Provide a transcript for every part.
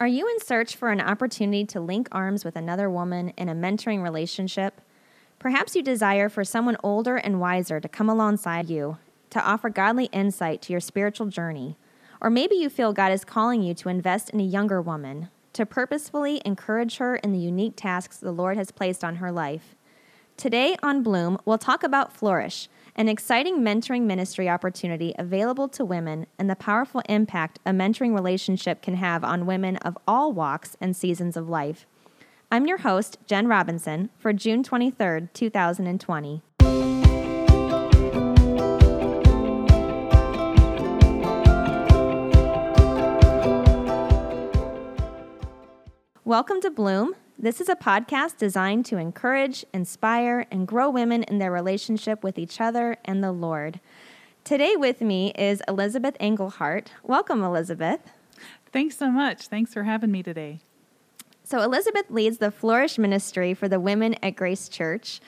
Are you in search for an opportunity to link arms with another woman in a mentoring relationship? Perhaps you desire for someone older and wiser to come alongside you to offer godly insight to your spiritual journey. Or maybe you feel God is calling you to invest in a younger woman, to purposefully encourage her in the unique tasks the Lord has placed on her life. Today on Bloom, we'll talk about Flourish, an exciting mentoring ministry opportunity available to women and the powerful impact a mentoring relationship can have on women of all walks and seasons of life. I'm your host, Jen Robinson, for June 23rd, 2020. Welcome to Bloom. This is a podcast designed to encourage, inspire, and grow women in their relationship with each other and the Lord. Today with me is Elizabeth Engelhart. Welcome, Elizabeth. Thanks so much. Thanks for having me today. So, Elizabeth leads the Flourish Ministry for the women at Grace Church.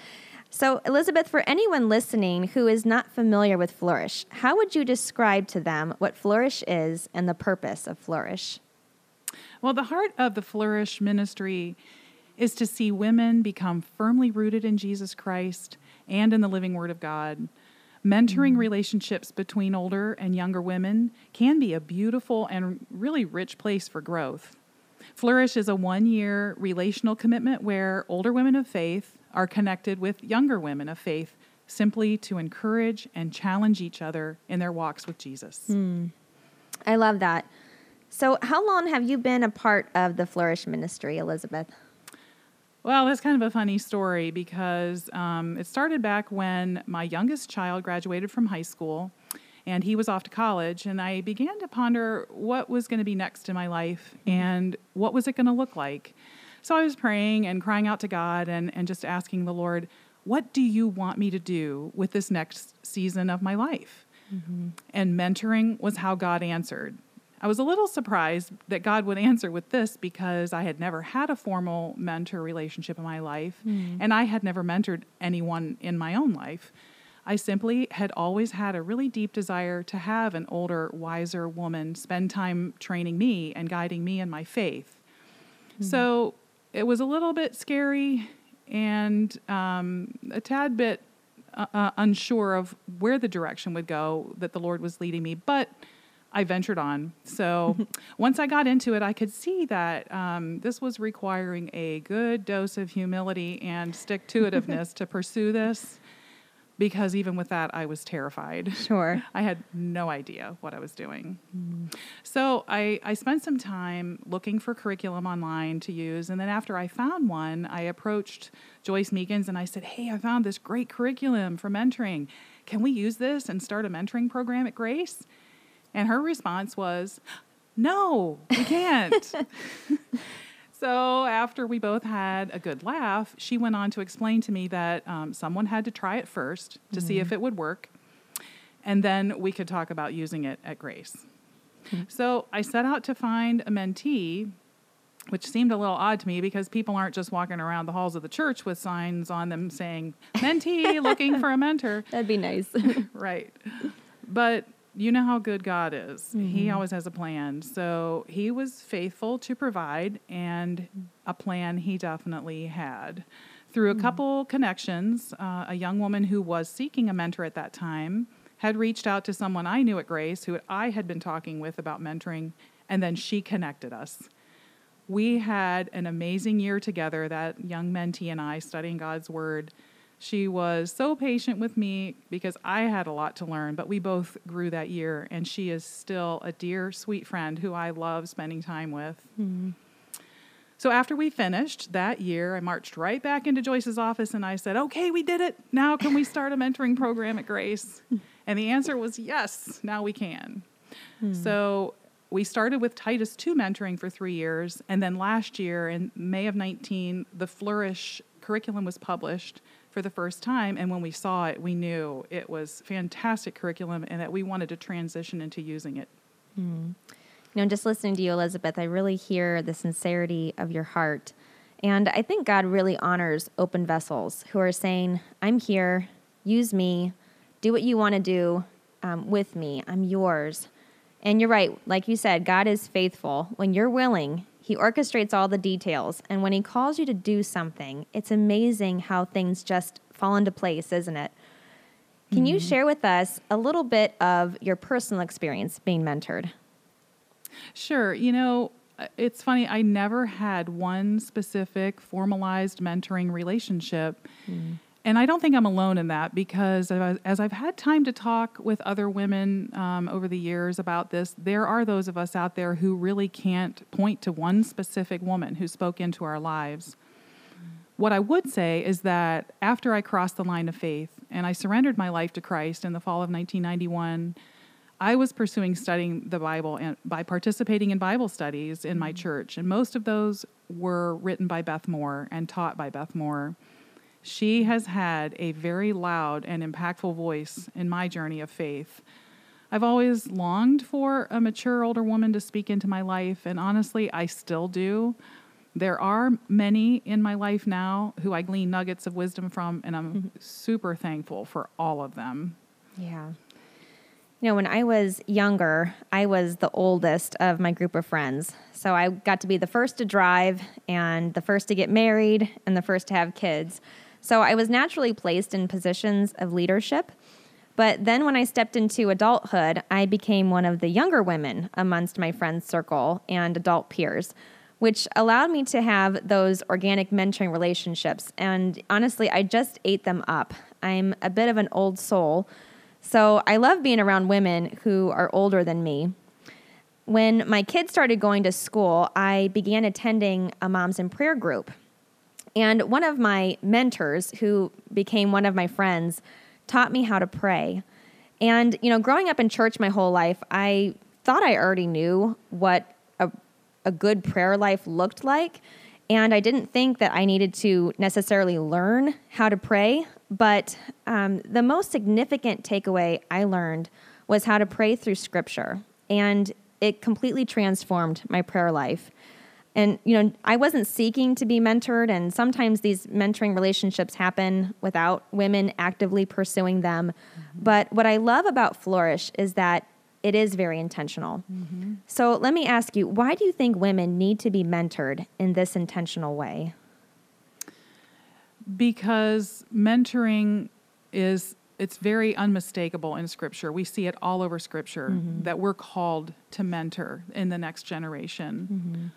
So, Elizabeth, for anyone listening who is not familiar with Flourish, how would you describe to them what Flourish is and the purpose of Flourish? Well, the heart of the Flourish ministry is to see women become firmly rooted in Jesus Christ and in the living Word of God. Mentoring mm-hmm. relationships between older and younger women can be a beautiful and really rich place for growth. Flourish is a one year relational commitment where older women of faith are connected with younger women of faith simply to encourage and challenge each other in their walks with Jesus. Mm. I love that. So, how long have you been a part of the Flourish Ministry, Elizabeth? Well, that's kind of a funny story because um, it started back when my youngest child graduated from high school and he was off to college. And I began to ponder what was going to be next in my life mm-hmm. and what was it going to look like. So I was praying and crying out to God and, and just asking the Lord, what do you want me to do with this next season of my life? Mm-hmm. And mentoring was how God answered. I was a little surprised that God would answer with this because I had never had a formal mentor relationship in my life, mm. and I had never mentored anyone in my own life. I simply had always had a really deep desire to have an older, wiser woman spend time training me and guiding me in my faith. Mm. So it was a little bit scary and um, a tad bit uh, uh, unsure of where the direction would go that the Lord was leading me, but I ventured on. So once I got into it, I could see that um, this was requiring a good dose of humility and stick to itiveness to pursue this. Because even with that, I was terrified. Sure. I had no idea what I was doing. Mm. So I, I spent some time looking for curriculum online to use. And then after I found one, I approached Joyce Meekins and I said, Hey, I found this great curriculum for mentoring. Can we use this and start a mentoring program at Grace? And her response was, No, we can't. so after we both had a good laugh, she went on to explain to me that um, someone had to try it first to mm-hmm. see if mm-hmm. it would work. And then we could talk about using it at Grace. Mm-hmm. So I set out to find a mentee which seemed a little odd to me because people aren't just walking around the halls of the church with signs on them saying mentee looking for a mentor that'd be nice right but you know how good God is. Mm-hmm. He always has a plan. So he was faithful to provide, and a plan he definitely had. Through a mm-hmm. couple connections, uh, a young woman who was seeking a mentor at that time had reached out to someone I knew at Grace who I had been talking with about mentoring, and then she connected us. We had an amazing year together, that young mentee and I, studying God's Word she was so patient with me because I had a lot to learn, but we both grew that year, and she is still a dear, sweet friend who I love spending time with. Mm-hmm. So after we finished that year, I marched right back into Joyce's office and I said, Okay, we did it. Now can we start a mentoring program at Grace? And the answer was yes, now we can. Mm-hmm. So we started with Titus 2 mentoring for three years. And then last year, in May of 19, the Flourish curriculum was published for the first time. And when we saw it, we knew it was fantastic curriculum and that we wanted to transition into using it. Mm. You know, just listening to you, Elizabeth, I really hear the sincerity of your heart. And I think God really honors open vessels who are saying, I'm here, use me, do what you want to do um, with me, I'm yours. And you're right, like you said, God is faithful. When you're willing, He orchestrates all the details, and when he calls you to do something, it's amazing how things just fall into place, isn't it? Can you share with us a little bit of your personal experience being mentored? Sure. You know, uh, it's funny, I never had one specific formalized mentoring relationship. And I don't think I'm alone in that because as I've had time to talk with other women um, over the years about this, there are those of us out there who really can't point to one specific woman who spoke into our lives. What I would say is that after I crossed the line of faith and I surrendered my life to Christ in the fall of 1991, I was pursuing studying the Bible and by participating in Bible studies in my church, and most of those were written by Beth Moore and taught by Beth Moore. She has had a very loud and impactful voice in my journey of faith. I've always longed for a mature older woman to speak into my life, and honestly, I still do. There are many in my life now who I glean nuggets of wisdom from, and I'm mm-hmm. super thankful for all of them. Yeah. You know, when I was younger, I was the oldest of my group of friends. So I got to be the first to drive and the first to get married and the first to have kids. So I was naturally placed in positions of leadership. But then when I stepped into adulthood, I became one of the younger women amongst my friends' circle and adult peers, which allowed me to have those organic mentoring relationships. And honestly, I just ate them up. I'm a bit of an old soul. So I love being around women who are older than me. When my kids started going to school, I began attending a moms in prayer group. And one of my mentors, who became one of my friends, taught me how to pray. And, you know, growing up in church my whole life, I thought I already knew what a, a good prayer life looked like. And I didn't think that I needed to necessarily learn how to pray. But um, the most significant takeaway I learned was how to pray through scripture. And it completely transformed my prayer life. And, you know, I wasn't seeking to be mentored, and sometimes these mentoring relationships happen without women actively pursuing them. Mm-hmm. But what I love about Flourish is that it is very intentional. Mm-hmm. So let me ask you, why do you think women need to be mentored in this intentional way? because mentoring is it's very unmistakable in scripture we see it all over scripture mm-hmm. that we're called to mentor in the next generation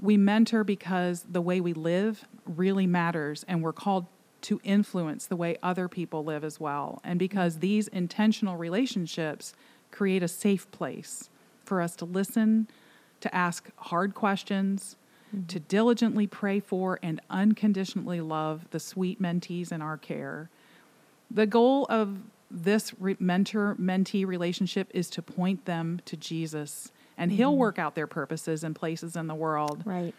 we mentor because the way we live really matters and we're called to influence the way other people live as well. And because these intentional relationships create a safe place for us to listen to ask hard questions mm-hmm. to diligently pray for and unconditionally love the sweet mentees in our care. The goal of this re- mentor mentee relationship is to point them to Jesus, and He'll mm-hmm. work out their purposes and places in the world. Right.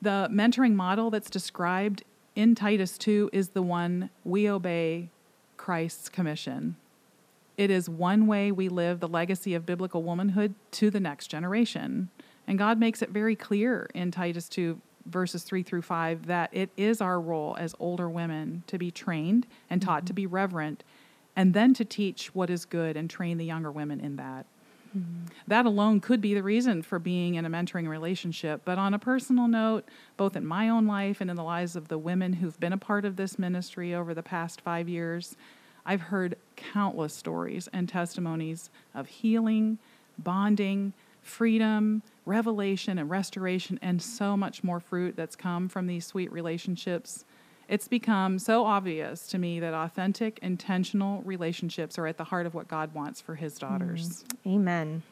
The mentoring model that's described in Titus 2 is the one we obey Christ's commission. It is one way we live the legacy of biblical womanhood to the next generation. And God makes it very clear in Titus 2, verses 3 through 5, that it is our role as older women to be trained and taught to mm-hmm. be reverent, and then to teach what is good and train the younger women in that. That alone could be the reason for being in a mentoring relationship. But on a personal note, both in my own life and in the lives of the women who've been a part of this ministry over the past five years, I've heard countless stories and testimonies of healing, bonding, freedom, revelation, and restoration, and so much more fruit that's come from these sweet relationships. It's become so obvious to me that authentic, intentional relationships are at the heart of what God wants for His mm. daughters. Amen.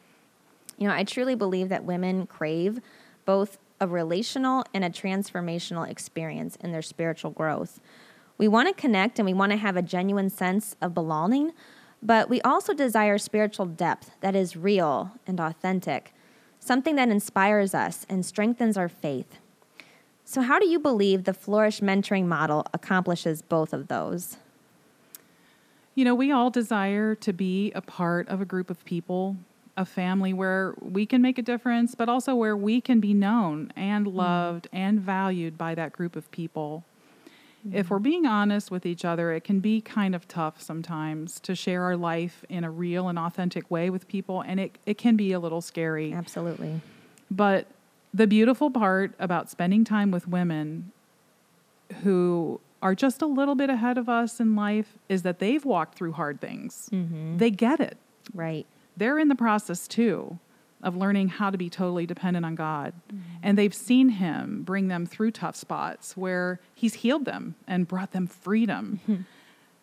You know, I truly believe that women crave both a relational and a transformational experience in their spiritual growth. We want to connect and we want to have a genuine sense of belonging, but we also desire spiritual depth that is real and authentic, something that inspires us and strengthens our faith. So, how do you believe the Flourish mentoring model accomplishes both of those? You know, we all desire to be a part of a group of people, a family where we can make a difference, but also where we can be known and mm-hmm. loved and valued by that group of people. If we're mm-hmm. being honest with each other, it can be kind of tough sometimes to share our life in a real and authentic way with people, and it, it can be a little scary. Absolutely. But The beautiful part about spending time with women who are just a little bit ahead of us in life is that they've walked through hard things. Mm-hmm. They get it. Right. They're in the process too of learning how to be totally dependent on God. And they've seen Him bring them through tough spots where He's healed them and brought them freedom.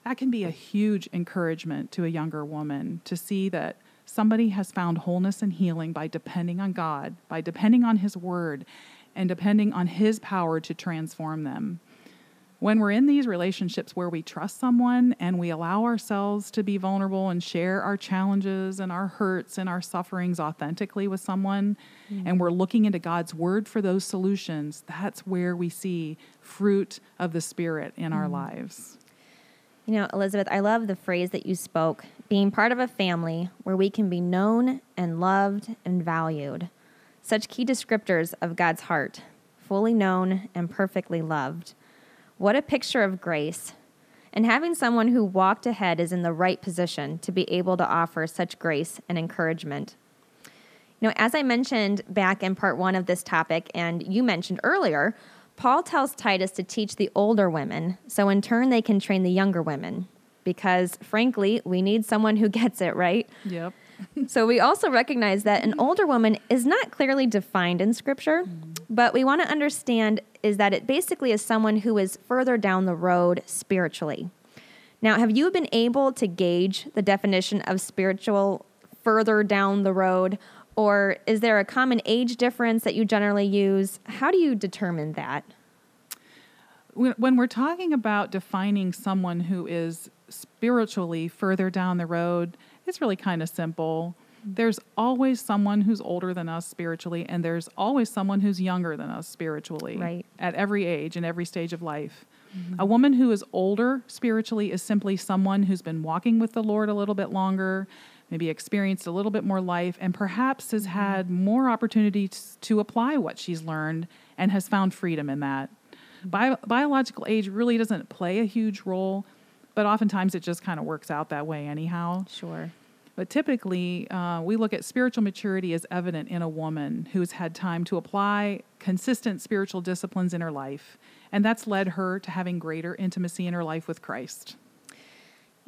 That can be a huge encouragement to a younger woman to see that somebody has found wholeness and healing by depending on God, by depending on His Word, and depending on His power to transform them. When we're in these relationships where we trust someone and we allow ourselves to be vulnerable and share our challenges and our hurts and our sufferings authentically with someone, mm-hmm. and we're looking into God's Word for those solutions, that's where we see fruit of the Spirit in our mm-hmm. lives. You know, Elizabeth, I love the phrase that you spoke being part of a family where we can be known and loved and valued. Such key descriptors of God's heart fully known and perfectly loved. What a picture of grace. And having someone who walked ahead is in the right position to be able to offer such grace and encouragement. You know, as I mentioned back in part one of this topic, and you mentioned earlier, Paul tells Titus to teach the older women, so in turn they can train the younger women. Because frankly, we need someone who gets it, right? Yep. So we also recognize that an older woman is not clearly defined in Scripture, but we want to understand is that it basically is someone who is further down the road spiritually. Now, have you been able to gauge the definition of spiritual further down the road? Or is there a common age difference that you generally use? How do you determine that? When we're talking about defining someone who is spiritually further down the road, it's really kind of simple. There's always someone who's older than us spiritually, and there's always someone who's younger than us spiritually Right. at every age and every stage of life. A woman who is older spiritually is simply someone who's been walking with the Lord a little bit longer, maybe experienced a little bit more life, and perhaps has had more opportunities to apply what she's learned and has found freedom in that. Bio- biological age really doesn't play a huge role, but oftentimes it just kind of works out that way anyhow. Sure. But typically, uh, we look at spiritual maturity as evident in a woman who's had time to apply consistent spiritual disciplines in her life. And that's led her to having greater intimacy in her life with Christ.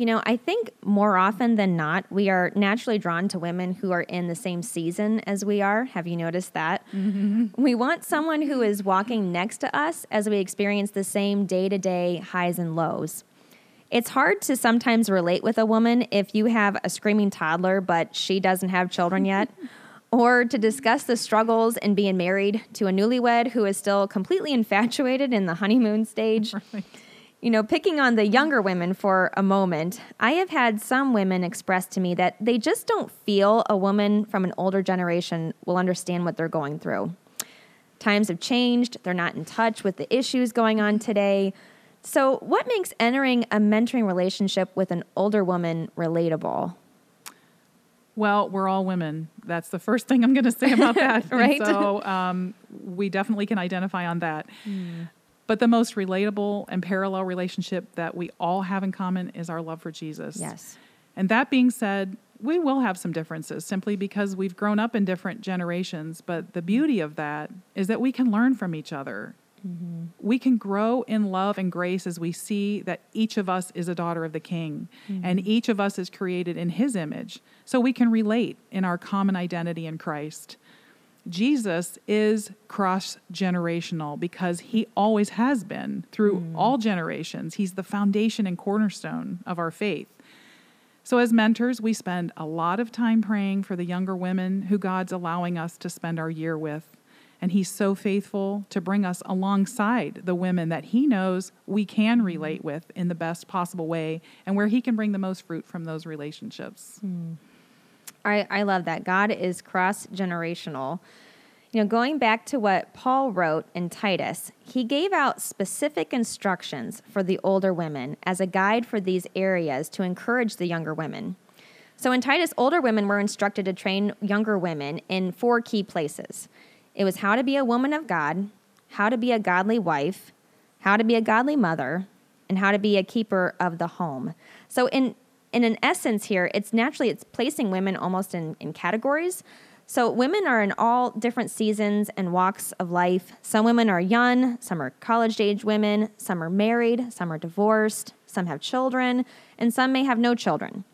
You know, I think more often than not, we are naturally drawn to women who are in the same season as we are. Have you noticed that? Mm-hmm. We want someone who is walking next to us as we experience the same day to day highs and lows. It's hard to sometimes relate with a woman if you have a screaming toddler, but she doesn't have children yet, or to discuss the struggles in being married to a newlywed who is still completely infatuated in the honeymoon stage. You know, picking on the younger women for a moment, I have had some women express to me that they just don't feel a woman from an older generation will understand what they're going through. Times have changed, they're not in touch with the issues going on today. So, what makes entering a mentoring relationship with an older woman relatable? Well, we're all women. That's the first thing I'm going to say about that. And Right. so um, we definitely can identify on that. But the most relatable and parallel relationship that we all have in common is our love for Jesus. Yes. And that being said, we will have some differences simply because we've grown up in different generations. But the beauty of that is that we can learn from each other. Mm-hmm. We can grow in love and grace as we see that each of us is a daughter of the King mm-hmm. and each of us is created in His image. So we can relate in our common identity in Christ. Jesus is cross generational because he always has been through mm. all generations. He's the foundation and cornerstone of our faith. So, as mentors, we spend a lot of time praying for the younger women who God's allowing us to spend our year with. And He's so faithful to bring us alongside the women that He knows we can relate with in the best possible way and where He can bring the most fruit from those relationships. Mm. I, I love that. God is cross generational. You know, going back to what Paul wrote in Titus, he gave out specific instructions for the older women as a guide for these areas to encourage the younger women. So in Titus, older women were instructed to train younger women in four key places it was how to be a woman of God, how to be a godly wife, how to be a godly mother, and how to be a keeper of the home. So in in an essence here, it's naturally it's placing women almost in, in categories. So, women are in all different seasons and walks of life. Some women are young, some are college age women, some are married, some are divorced, some have children, and some may have no children.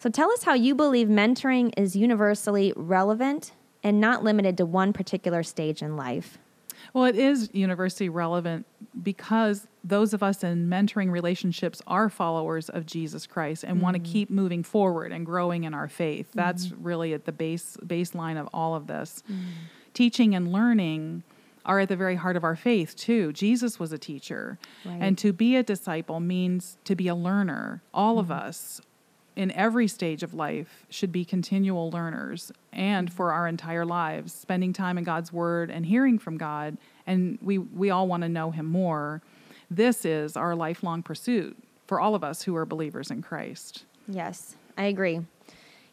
So, tell us how you believe mentoring is universally relevant and not limited to one particular stage in life. Well, it is universally relevant because those of us in mentoring relationships are followers of Jesus Christ and mm-hmm. want to keep moving forward and growing in our faith. Mm-hmm. That's really at the base baseline of all of this. Mm-hmm. Teaching and learning are at the very heart of our faith too. Jesus was a teacher. Right. And to be a disciple means to be a learner. All of mm-hmm. us in every stage of life should be continual learners and for our entire lives spending time in God's word and hearing from God and we we all want to know him more this is our lifelong pursuit for all of us who are believers in Christ yes i agree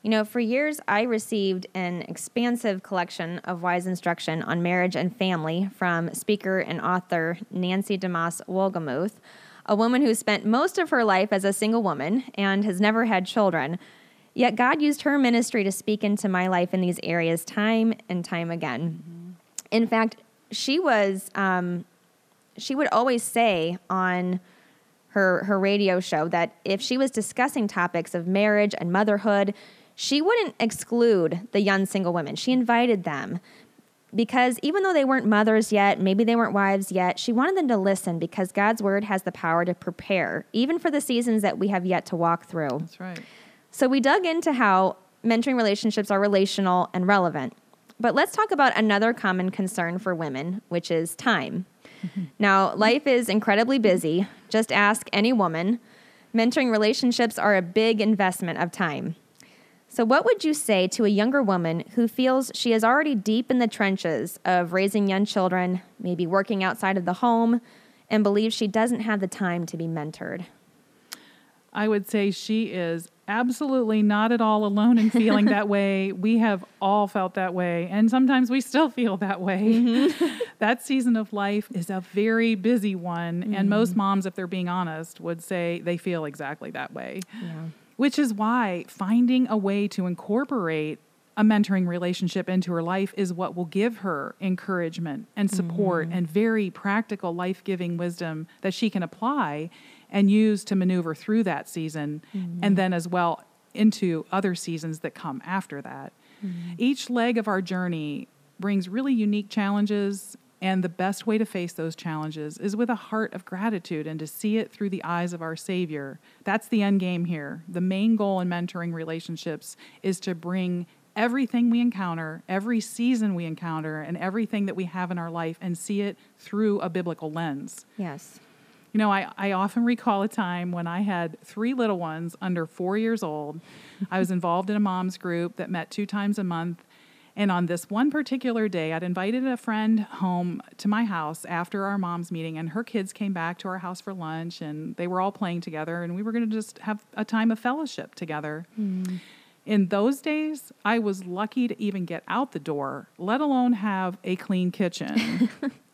you know for years i received an expansive collection of wise instruction on marriage and family from speaker and author Nancy DeMoss Wolgemuth a woman who spent most of her life as a single woman and has never had children. Yet God used her ministry to speak into my life in these areas time and time again. Mm-hmm. In fact, she was um, she would always say on her her radio show that if she was discussing topics of marriage and motherhood, she wouldn't exclude the young single women. She invited them because even though they weren't mothers yet, maybe they weren't wives yet, she wanted them to listen because God's word has the power to prepare, even for the seasons that we have yet to walk through. That's right. So we dug into how mentoring relationships are relational and relevant. But let's talk about another common concern for women, which is time. Now, life is incredibly busy. Just ask any woman. Mentoring relationships are a big investment of time. So, what would you say to a younger woman who feels she is already deep in the trenches of raising young children, maybe working outside of the home, and believes she doesn't have the time to be mentored? I would say she is absolutely not at all alone in feeling that way. We have all felt that way, and sometimes we still feel that way. Mm-hmm. that season of life is a very busy one, mm-hmm. and most moms, if they're being honest, would say they feel exactly that way. Yeah which is why finding a way to incorporate a mentoring relationship into her life is what will give her encouragement and support mm-hmm. and very practical life giving wisdom that she can apply and use to maneuver through that season mm-hmm. and then as well into other seasons that come after that. Mm-hmm. Each leg of our journey brings really unique challenges and the best way to face those challenges is with a heart of gratitude and to see it through the eyes of our Savior. That's the end game here. The main goal in mentoring relationships is to bring everything we encounter, every season we encounter, and everything that we have in our life and see it through a biblical lens. Yes. You know, I, I often recall a time when I had three little ones under four years old. I was involved in a mom's group that met two times a month and on this one particular day, I'd invited a friend home to my house after our mom's meeting, and her kids came back to our house for lunch, and they were all playing together, and we were going to just have a time of fellowship together. Mm. In those days, I was lucky to even get out the door, let alone have a clean kitchen.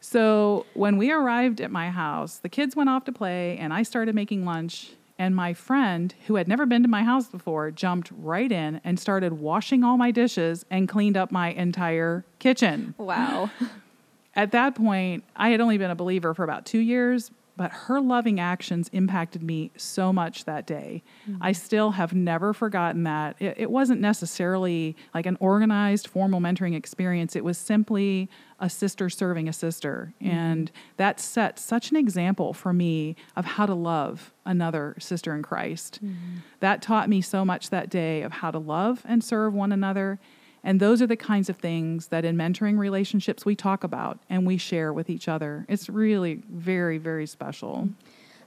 so when we arrived at my house, the kids went off to play, and I started making lunch and my friend, who had never been to my house before, jumped right in and started washing all my dishes and cleaned up my entire kitchen. Wow. At that point, I had only been a believer for about two years, but her loving actions impacted me so much that day. Mm-hmm. I still have never forgotten that. It, it, wasn't necessarily like an organized, formal mentoring experience, it was simply a sister serving a sister. Mm-hmm. And that set such an example for me of how to love another sister in Christ. Mm-hmm. That taught me so much that day of how to love and serve one another and those are the kinds of things that in mentoring relationships we talk about and we share with each other. It's really very, very special.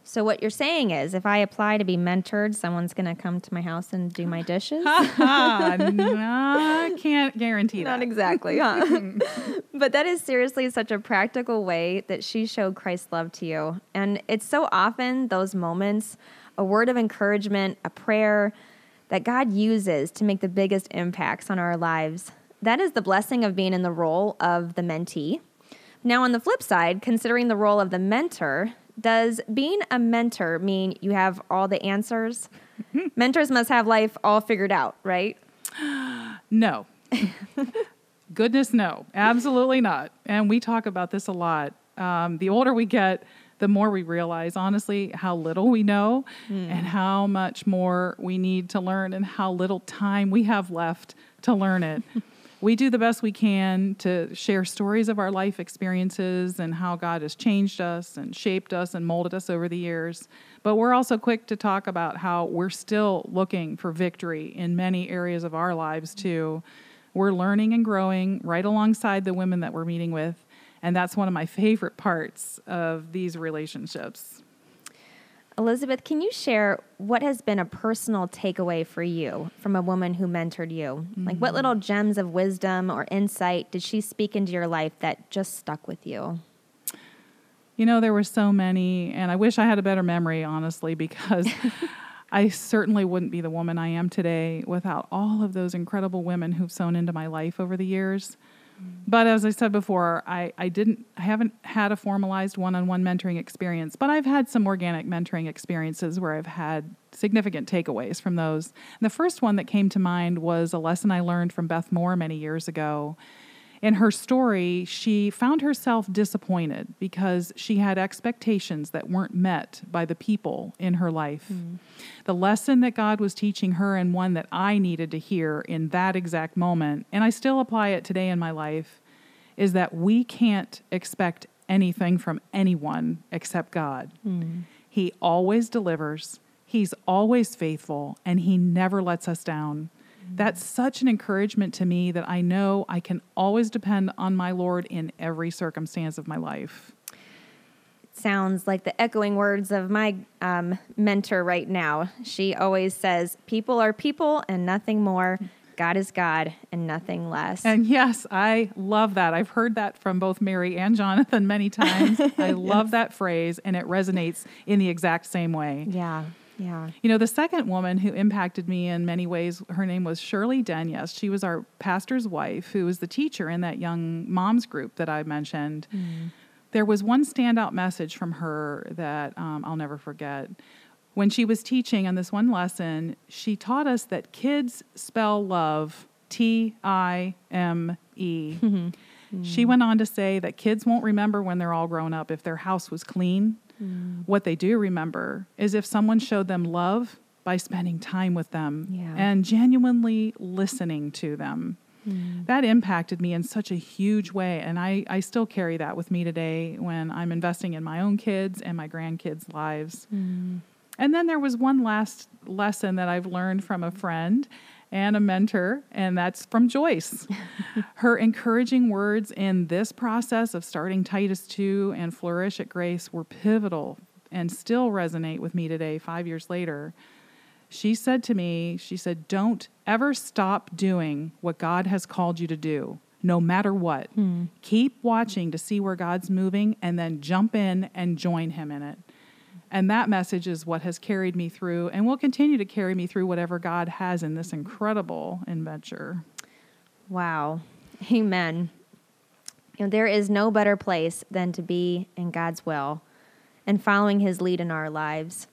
So, what you're saying is if I apply to be mentored, someone's going to come to my house and do my dishes? no, I can't guarantee that. Not exactly, huh? but that is seriously such a practical way that she showed Christ's love to you. And it's so often those moments a word of encouragement, a prayer, that God uses to make the biggest impacts on our lives. That is the blessing of being in the role of the mentee. Now, on the flip side, considering the role of the mentor, does being a mentor mean you have all the answers? Mm-hmm. Mentors must have life all figured out, right? No. Goodness, no, absolutely not. And we talk about this a lot. Um, the older we get, the more we realize, honestly, how little we know mm. and how much more we need to learn and how little time we have left to learn it. we do the best we can to share stories of our life experiences and how God has changed us and shaped us and molded us over the years. But we're also quick to talk about how we're still looking for victory in many areas of our lives, too. We're learning and growing right alongside the women that we're meeting with. And that's one of my favorite parts of these relationships. Elizabeth, can you share what has been a personal takeaway for you from a woman who mentored you? Mm-hmm. Like, what mm-hmm. little gems of wisdom or insight did she speak into your life that just stuck with you? You know, there were so many, and I wish I had a better memory, honestly, because I certainly wouldn't be the woman I am today without all of those incredible women who've sown into my life over the years. But as I said before, I, I didn't I haven't had a formalized one-on-one mentoring experience, but I've had some organic mentoring experiences where I've had significant takeaways from those. And the first one that came to mind was a lesson I learned from Beth Moore many years ago in her story, she found herself disappointed because she had expectations that weren't met by the people in her life. Mm. The lesson that God was teaching her, and one that I needed to hear in that exact moment, and I still apply it today in my life, is that we can't expect anything from anyone except God. Mm. He always delivers, He's always faithful, and He never lets us down. That's such an encouragement to me that I know I can always depend on my Lord in every circumstance of my life. It sounds like the echoing words of my um, mentor right now. She always says, People are people and nothing more. God is God and nothing less. And yes, I love that. I've heard that from both Mary and Jonathan many times. I love that phrase, and it resonates in the exact same way. Yeah. Yeah. You know, the second woman who impacted me in many ways, her name was Shirley Denyes. She was our pastor's wife, who was the teacher in that young moms group that I mentioned. Mm. There was one standout message from her that um, I'll never forget. When she was teaching on this one lesson, she taught us that kids spell love T I M E. She went on to say that kids won't remember when they're all grown up if their house was clean Mm. What they do remember is if someone showed them love by spending time with them yeah. and genuinely listening to them. Mm. That impacted me in such a huge way. And I, I still carry that with me today when I'm investing in my own kids and my grandkids' lives. Mm. And then there was one last lesson that I've learned from a friend and a mentor, and that's from Joyce. Her encouraging words in this process of starting Titus 2 and Flourish at Grace were pivotal and still resonate with me today, five years later. She said to me, She said, Don't ever stop doing what God has called you to do, no matter what. Hmm. Keep watching to see where God's moving and then jump in and join Him in it. And that message is what has carried me through and will continue to carry me through whatever God has in this incredible adventure. Wow. Amen. You know, there is no better place than to be in God's will and following his lead in our lives.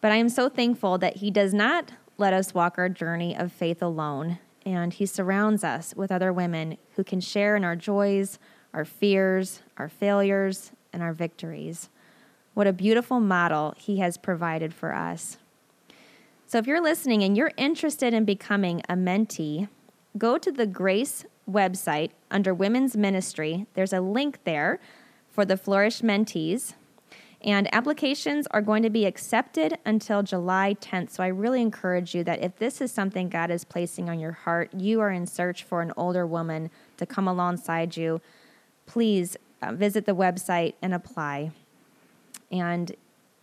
But I am so thankful that he does not let us walk our journey of faith alone, and he surrounds us with other women who can share in our joys, our fears, our failures, and our victories. What a beautiful model he has provided for us. So, if you're listening and you're interested in becoming a mentee, go to the Grace website under Women's Ministry. There's a link there for the Flourish mentees. And applications are going to be accepted until July 10th. So I really encourage you that if this is something God is placing on your heart, you are in search for an older woman to come alongside you, please uh, visit the website and apply and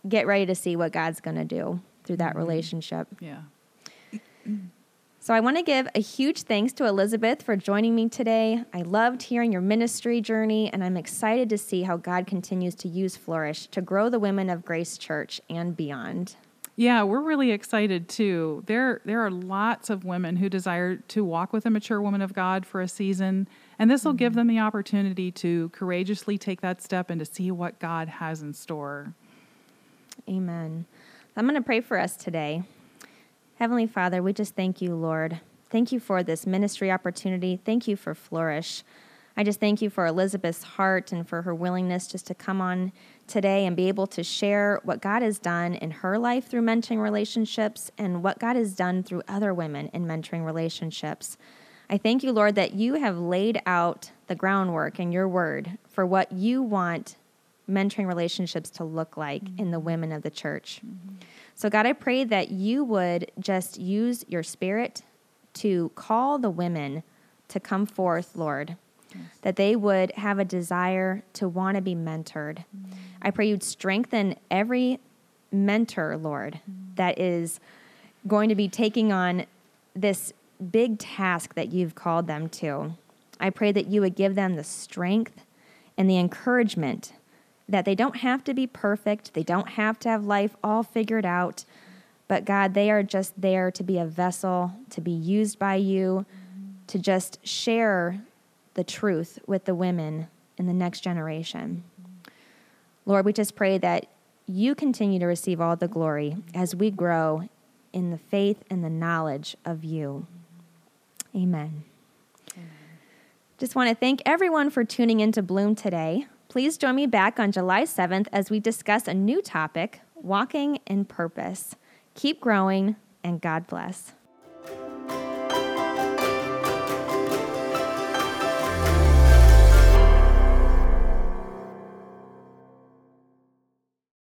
get ready to see what God's going to do through that mm-hmm. relationship. Yeah. So I want to give a huge thanks to Elizabeth for joining me today. I loved hearing your ministry journey, and I'm excited to see how God continues to use Flourish to grow the women of Grace Church and beyond. Yeah, we're really excited too. There, there are lots of women who desire to walk with a mature woman of God for a season and this will give mm-hmm. them the opportunity to courageously take that step and to see what God has in store. Amen. I'm going to pray for us today. Heavenly Father, we just thank you, Lord, Thank you for this ministry opportunity. Thank you for Flourish. I just thank you for Elizabeth's heart and for her willingness just to come on today and be able to share what God has done in her life through mentoring relationships and what God has done through other women in mentoring relationships. I thank you, Lord, that you have laid out the groundwork in your word for what you want mentoring relationships to look like mm-hmm. in the women of the church. Mm-hmm. So, God, I pray that you would just use your spirit to call the women to come forth, Lord, yes. that they would have a desire to want to be mentored. Mm-hmm. I pray you'd strengthen every mentor, Lord, mm-hmm. that is going to be taking on this big task that you've called them to. I pray that you would give them the strength and the encouragement that they don't have to be perfect, they don't have to have life all figured out, but God, they are just there to be a vessel, to be used by you, to just share the truth with the women in the next generation. Lord, we just pray that you continue to receive all the glory as we grow in the faith and the knowledge of you. Amen. Just want to thank everyone for tuning in to Bloom today. Please join me back on July 7th as we discuss a new topic walking in purpose. Keep growing, and God bless.